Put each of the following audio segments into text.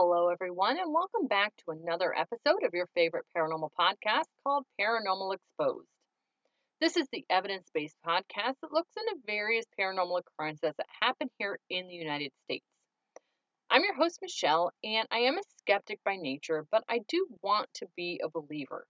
Hello, everyone, and welcome back to another episode of your favorite paranormal podcast called Paranormal Exposed. This is the evidence based podcast that looks into various paranormal occurrences that happen here in the United States. I'm your host, Michelle, and I am a skeptic by nature, but I do want to be a believer.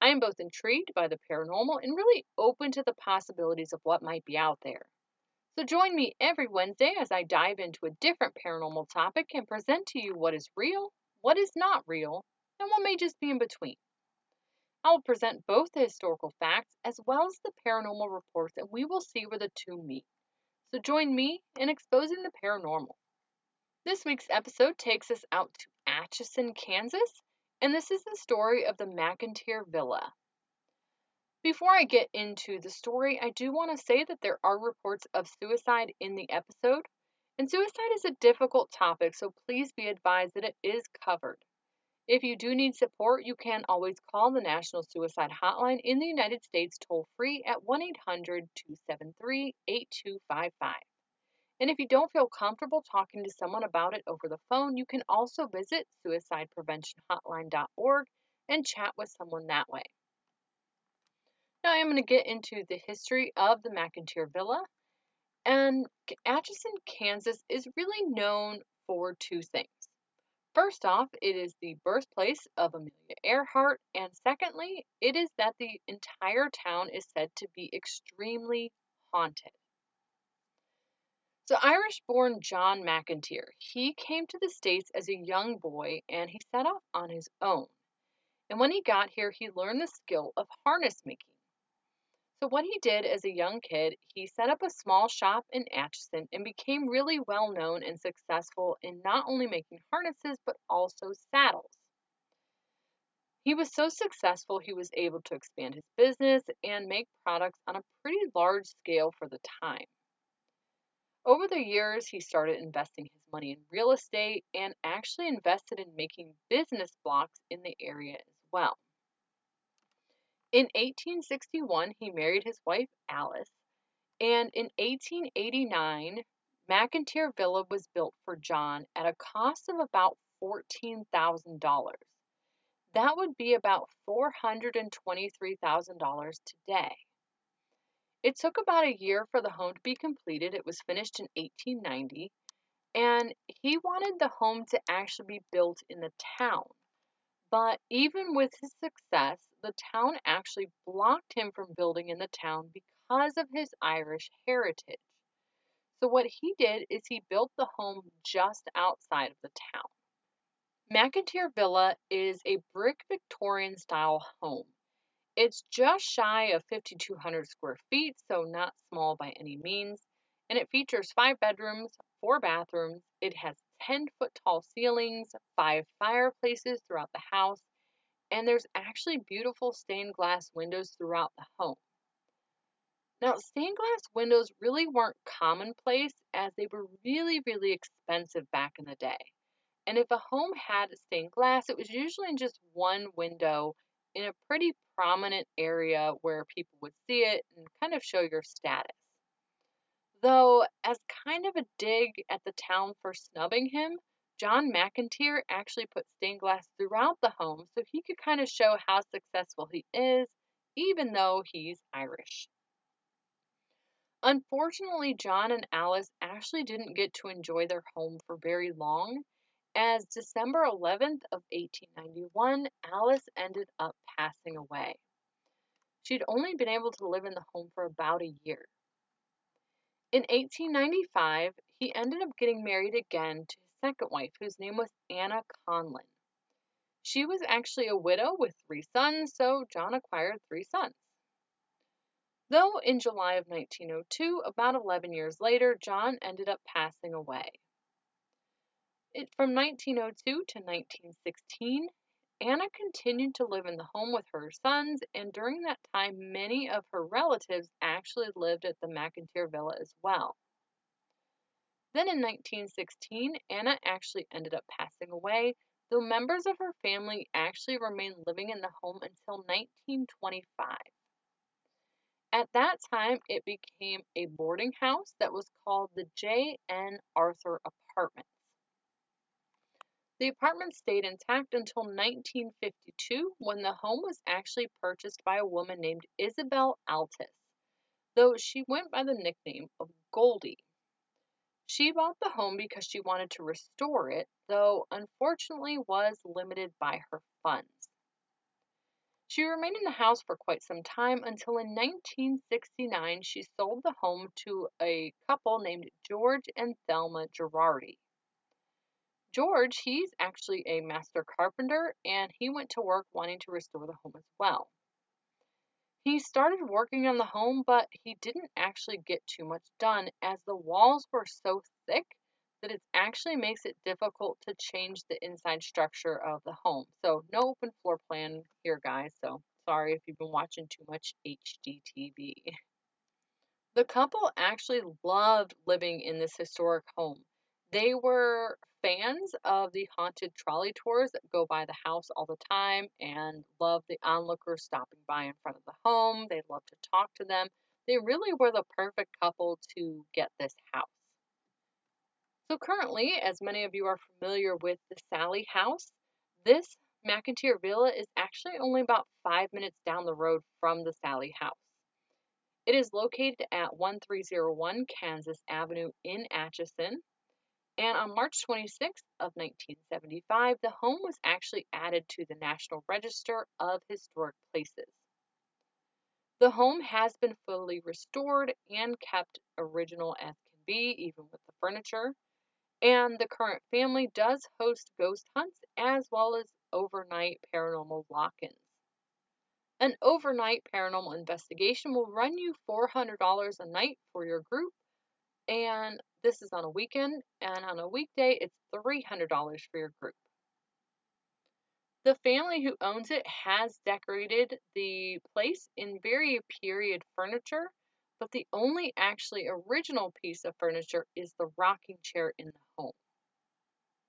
I am both intrigued by the paranormal and really open to the possibilities of what might be out there. So join me every Wednesday as I dive into a different paranormal topic and present to you what is real, what is not real, and what may just be in between. I will present both the historical facts as well as the paranormal reports, and we will see where the two meet. So join me in exposing the paranormal. This week's episode takes us out to Atchison, Kansas, and this is the story of the McInteer Villa. Before I get into the story, I do want to say that there are reports of suicide in the episode, and suicide is a difficult topic, so please be advised that it is covered. If you do need support, you can always call the National Suicide Hotline in the United States toll free at 1 800 273 8255. And if you don't feel comfortable talking to someone about it over the phone, you can also visit suicidepreventionhotline.org and chat with someone that way. Now I'm going to get into the history of the McInteer Villa. And Atchison, Kansas is really known for two things. First off, it is the birthplace of Amelia Earhart, and secondly, it is that the entire town is said to be extremely haunted. So, Irish born John McInteer, he came to the States as a young boy and he set off on his own. And when he got here, he learned the skill of harness making. So, what he did as a young kid, he set up a small shop in Atchison and became really well known and successful in not only making harnesses but also saddles. He was so successful, he was able to expand his business and make products on a pretty large scale for the time. Over the years, he started investing his money in real estate and actually invested in making business blocks in the area as well. In 1861, he married his wife Alice, and in 1889, McInteer Villa was built for John at a cost of about $14,000. That would be about $423,000 today. It took about a year for the home to be completed. It was finished in 1890, and he wanted the home to actually be built in the town. But even with his success, the town actually blocked him from building in the town because of his Irish heritage. So, what he did is he built the home just outside of the town. McInteer Villa is a brick Victorian style home. It's just shy of 5,200 square feet, so not small by any means, and it features five bedrooms, four bathrooms. It has 10 foot tall ceilings, five fireplaces throughout the house, and there's actually beautiful stained glass windows throughout the home. Now, stained glass windows really weren't commonplace as they were really, really expensive back in the day. And if a home had stained glass, it was usually in just one window in a pretty prominent area where people would see it and kind of show your status. Though, as kind of a dig at the town for snubbing him, John McInteer actually put stained glass throughout the home so he could kind of show how successful he is, even though he's Irish. Unfortunately, John and Alice actually didn't get to enjoy their home for very long, as December 11th of 1891, Alice ended up passing away. She'd only been able to live in the home for about a year. In 1895, he ended up getting married again to his second wife, whose name was Anna Conlin. She was actually a widow with three sons, so John acquired three sons. Though in July of 1902, about 11 years later, John ended up passing away. It, from 1902 to 1916, Anna continued to live in the home with her sons, and during that time, many of her relatives actually lived at the McInteer Villa as well. Then in 1916, Anna actually ended up passing away, though members of her family actually remained living in the home until 1925. At that time, it became a boarding house that was called the J. N. Arthur Apartments. The apartment stayed intact until 1952 when the home was actually purchased by a woman named Isabel Altis, though she went by the nickname of Goldie. She bought the home because she wanted to restore it, though unfortunately was limited by her funds. She remained in the house for quite some time until in 1969 she sold the home to a couple named George and Thelma Girardi. George, he's actually a master carpenter and he went to work wanting to restore the home as well. He started working on the home, but he didn't actually get too much done as the walls were so thick that it actually makes it difficult to change the inside structure of the home. So no open floor plan here, guys. So sorry if you've been watching too much HGTV. The couple actually loved living in this historic home. They were fans of the haunted trolley tours that go by the house all the time and love the onlookers stopping by in front of the home. They love to talk to them. They really were the perfect couple to get this house. So currently, as many of you are familiar with the Sallie house, this McInteer Villa is actually only about five minutes down the road from the Sallie house. It is located at 1301 Kansas Avenue in Atchison. And on March 26th of 1975, the home was actually added to the National Register of Historic Places. The home has been fully restored and kept original as can be, even with the furniture. And the current family does host ghost hunts as well as overnight paranormal lock ins. An overnight paranormal investigation will run you $400 a night for your group, and this is on a weekend, and on a weekday, it's $300 for your group. The family who owns it has decorated the place in very period furniture but the only actually original piece of furniture is the rocking chair in the home.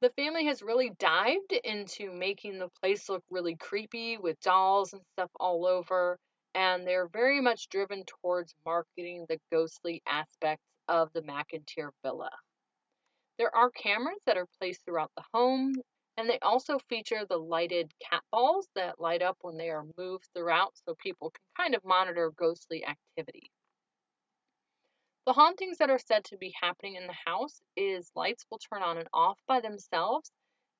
The family has really dived into making the place look really creepy with dolls and stuff all over, and they're very much driven towards marketing the ghostly aspects of the McInteer Villa. There are cameras that are placed throughout the home, and they also feature the lighted cat balls that light up when they are moved throughout so people can kind of monitor ghostly activity. The hauntings that are said to be happening in the house is lights will turn on and off by themselves,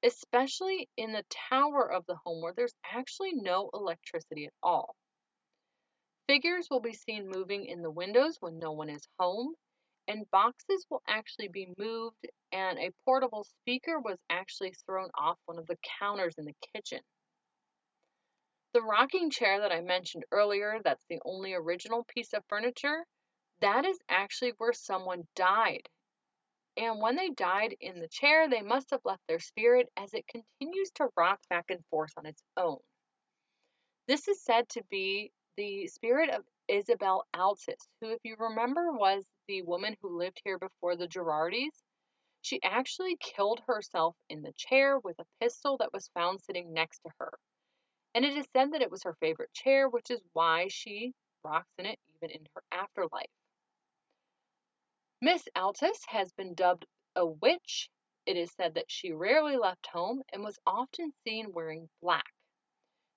especially in the tower of the home where there's actually no electricity at all. Figures will be seen moving in the windows when no one is home, and boxes will actually be moved, and a portable speaker was actually thrown off one of the counters in the kitchen. The rocking chair that I mentioned earlier, that's the only original piece of furniture, that is actually where someone died. And when they died in the chair, they must have left their spirit as it continues to rock back and forth on its own. This is said to be the spirit of Isabel Altis, who, if you remember, was the woman who lived here before the Girardis. She actually killed herself in the chair with a pistol that was found sitting next to her. And it is said that it was her favorite chair, which is why she rocks in it even in her afterlife. Miss Altus has been dubbed a witch. It is said that she rarely left home and was often seen wearing black.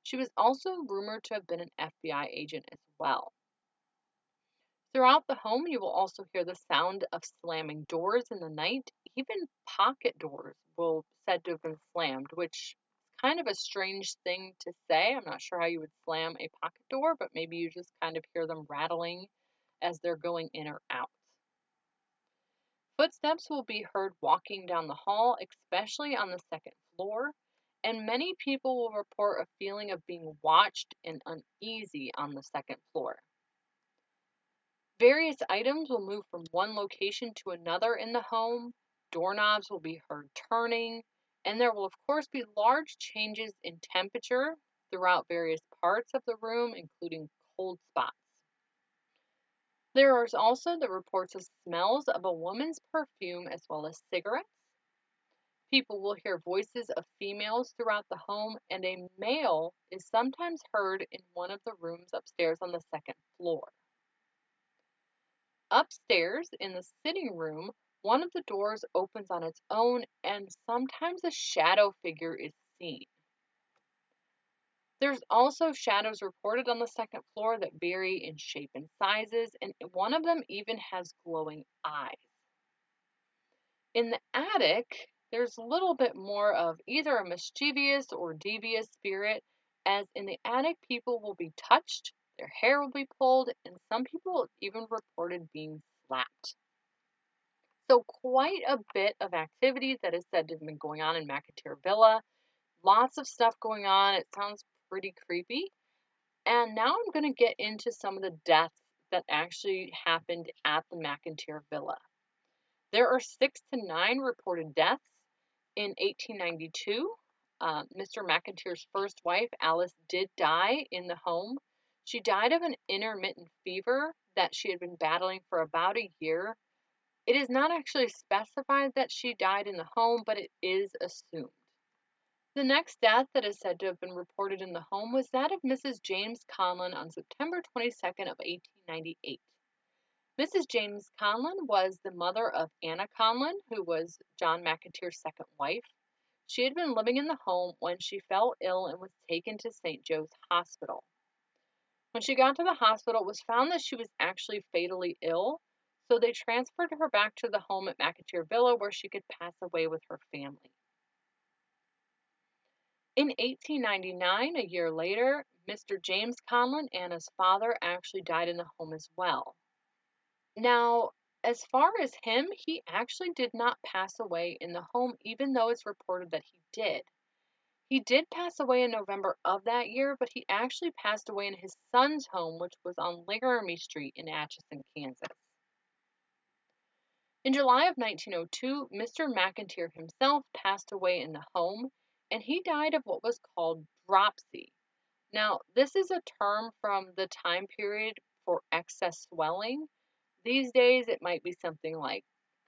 She was also rumored to have been an FBI agent as well. Throughout the home, you will also hear the sound of slamming doors in the night. Even pocket doors will said to have been slammed, which is kind of a strange thing to say. I'm not sure how you would slam a pocket door, but maybe you just kind of hear them rattling as they're going in or out. Footsteps will be heard walking down the hall, especially on the second floor, and many people will report a feeling of being watched and uneasy on the second floor. Various items will move from one location to another in the home, doorknobs will be heard turning, and there will, of course, be large changes in temperature throughout various parts of the room, including cold spots. There are also the reports of smells of a woman's perfume as well as cigarettes. People will hear voices of females throughout the home, and a male is sometimes heard in one of the rooms upstairs on the second floor. Upstairs in the sitting room one of the doors opens on its own and sometimes a shadow figure is seen. There's also shadows reported on the second floor that vary in shape and sizes, and one of them even has glowing eyes. In the attic, there's a little bit more of either a mischievous or devious spirit, as in the attic, people will be touched, their hair will be pulled, and some people even reported being slapped. So, quite a bit of activity that is said to have been going on in McInteer Villa. Lots of stuff going on. It sounds pretty creepy. And now I'm going to get into some of the deaths that actually happened at the McInteer Villa. There are six to nine reported deaths. In 1892, uh, Mr. McInteer's first wife, Alice, did die in the home. She died of an intermittent fever that she had been battling for about a year it is not actually specified that she died in the home, but it is assumed. The next death that is said to have been reported in the home was that of Mrs. James Conlon on September 22nd of 1898. Mrs. James Conlon was the mother of Anna Conlon, who was John McInteer's second wife. She had been living in the home when she fell ill and was taken to St. Joe's Hospital. When she got to the hospital, it was found that she was actually fatally ill so they transferred her back to the home at McInteer Villa where she could pass away with her family. In 1899, a year later, Mr. James Conlon, Anna's father, actually died in the home as well. Now, as far as him, he actually did not pass away in the home, even though it's reported that he did. He did pass away in November of that year, but he actually passed away in his son's home, which was on Laramie Street in Atchison, Kansas. In July of 1902, Mr. McInteer himself passed away in the home, and he died of what was called dropsy. Now, this is a term from the time period for excess swelling. These days, it might be something like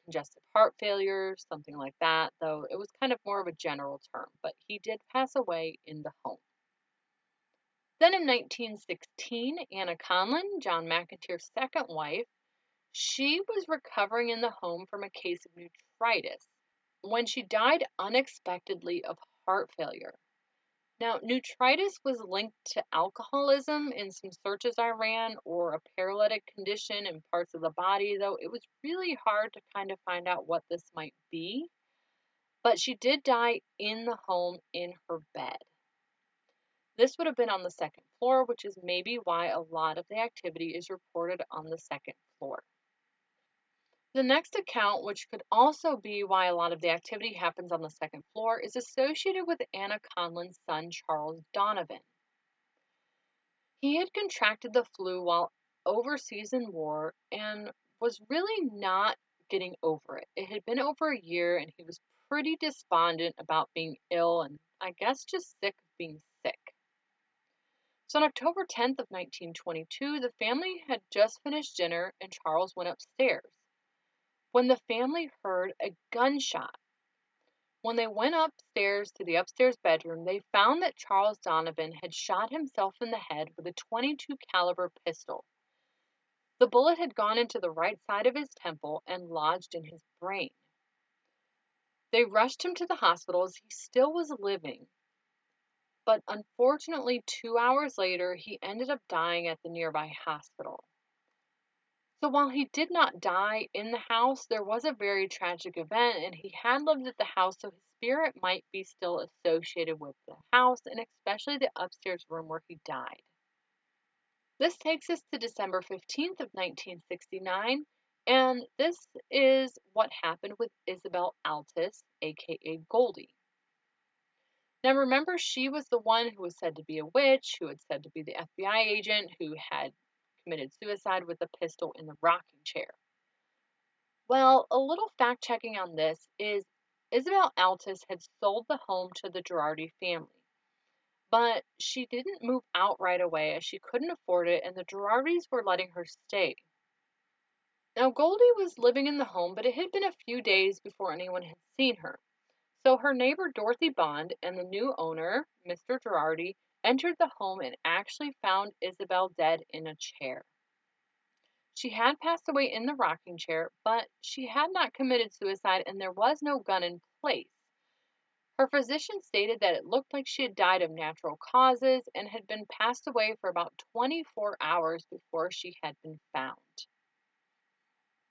congestive heart failure, something like that, though it was kind of more of a general term, but he did pass away in the home. Then in 1916, Anna Conlon, John McInteer's second wife, she was recovering in the home from a case of nephritis when she died unexpectedly of heart failure. Now, nephritis was linked to alcoholism in some searches I ran or a paralytic condition in parts of the body, though it was really hard to kind of find out what this might be. But she did die in the home in her bed. This would have been on the second floor, which is maybe why a lot of the activity is reported on the second floor. The next account, which could also be why a lot of the activity happens on the second floor, is associated with Anna Conlon's son, Charles Donovan. He had contracted the flu while overseas in war and was really not getting over it. It had been over a year and he was pretty despondent about being ill and I guess just sick of being sick. So on October 10th of 1922, the family had just finished dinner and Charles went upstairs when the family heard a gunshot. When they went upstairs to the upstairs bedroom, they found that Charles Donovan had shot himself in the head with a 22 caliber pistol. The bullet had gone into the right side of his temple and lodged in his brain. They rushed him to the hospital as he still was living, but unfortunately, two hours later, he ended up dying at the nearby hospital. So while he did not die in the house, there was a very tragic event, and he had lived at the house, so his spirit might be still associated with the house, and especially the upstairs room where he died. This takes us to December 15th of 1969, and this is what happened with Isabel Altus, aka Goldie. Now remember, she was the one who was said to be a witch, who had said to be the FBI agent, who had committed suicide with a pistol in the rocking chair. Well, a little fact checking on this is Isabel Altus had sold the home to the Girardi family, but she didn't move out right away as she couldn't afford it and the Girardis were letting her stay. Now, Goldie was living in the home, but it had been a few days before anyone had seen her. So her neighbor Dorothy Bond and the new owner, Mr. Girardi, entered the home and actually found Isabel dead in a chair. She had passed away in the rocking chair, but she had not committed suicide and there was no gun in place. Her physician stated that it looked like she had died of natural causes and had been passed away for about 24 hours before she had been found.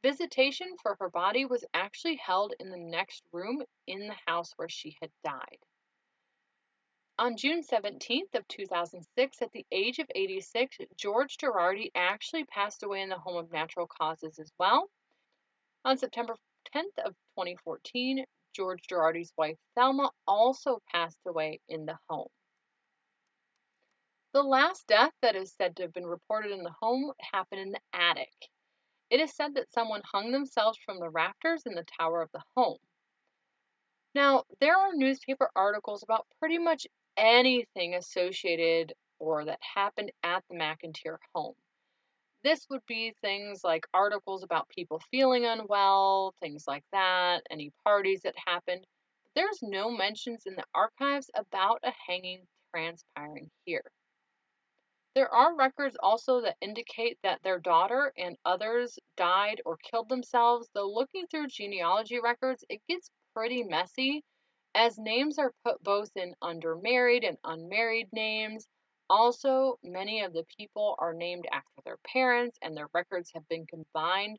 Visitation for her body was actually held in the next room in the house where she had died. On June 17th of 2006, at the age of 86, George Girardi actually passed away in the home of natural causes as well. On September 10th of 2014, George Girardi's wife Thelma also passed away in the home. The last death that is said to have been reported in the home happened in the attic. It is said that someone hung themselves from the rafters in the tower of the home. Now, there are newspaper articles about pretty much anything associated or that happened at the McInteer home. This would be things like articles about people feeling unwell, things like that, any parties that happened. There's no mentions in the archives about a hanging transpiring here. There are records also that indicate that their daughter and others died or killed themselves, though looking through genealogy records, it gets pretty messy as names are put both in undermarried and unmarried names, also, many of the people are named after their parents and their records have been combined.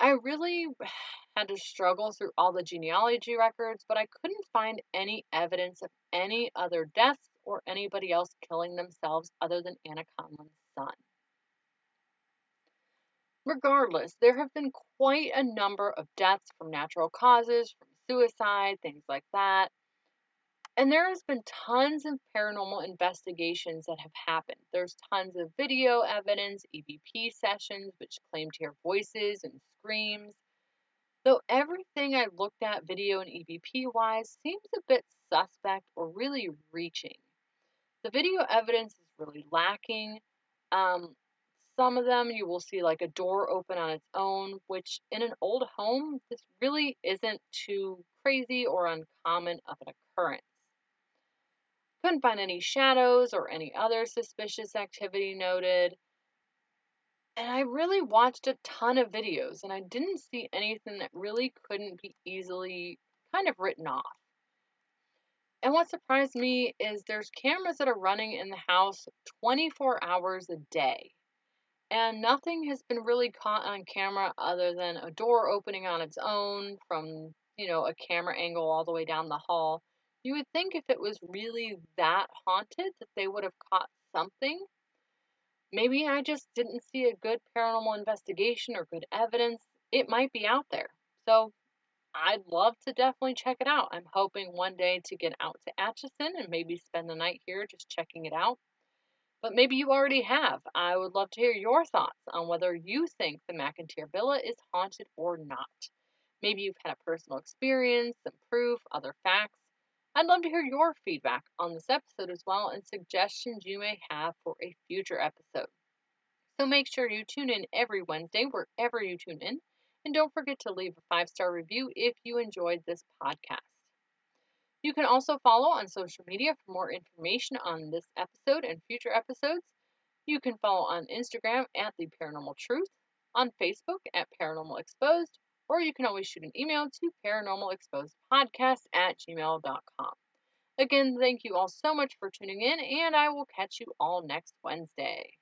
I really had to struggle through all the genealogy records, but I couldn't find any evidence of any other deaths or anybody else killing themselves other than Anna Conlon's son. Regardless, there have been quite a number of deaths from natural causes, from suicide, things like that. And there has been tons of paranormal investigations that have happened. There's tons of video evidence, EVP sessions, which claim to hear voices and screams. Though everything I looked at video and EVP wise seems a bit suspect or really reaching. The video evidence is really lacking. Um, some of them you will see like a door open on its own, which in an old home, this really isn't too crazy or uncommon of an occurrence. Couldn't find any shadows or any other suspicious activity noted. And I really watched a ton of videos and I didn't see anything that really couldn't be easily kind of written off. And what surprised me is there's cameras that are running in the house 24 hours a day. And nothing has been really caught on camera other than a door opening on its own from, you know, a camera angle all the way down the hall. You would think if it was really that haunted that they would have caught something. Maybe I just didn't see a good paranormal investigation or good evidence. It might be out there. So I'd love to definitely check it out. I'm hoping one day to get out to Atchison and maybe spend the night here just checking it out. But maybe you already have. I would love to hear your thoughts on whether you think the McInteer Villa is haunted or not. Maybe you've had a personal experience, some proof, other facts. I'd love to hear your feedback on this episode as well and suggestions you may have for a future episode. So make sure you tune in every Wednesday wherever you tune in, and don't forget to leave a five star review if you enjoyed this podcast. You can also follow on social media for more information on this episode and future episodes. You can follow on Instagram at The Paranormal Truth, on Facebook at Paranormal Exposed, or you can always shoot an email to paranormalexposedpodcast at gmail.com. Again, thank you all so much for tuning in, and I will catch you all next Wednesday.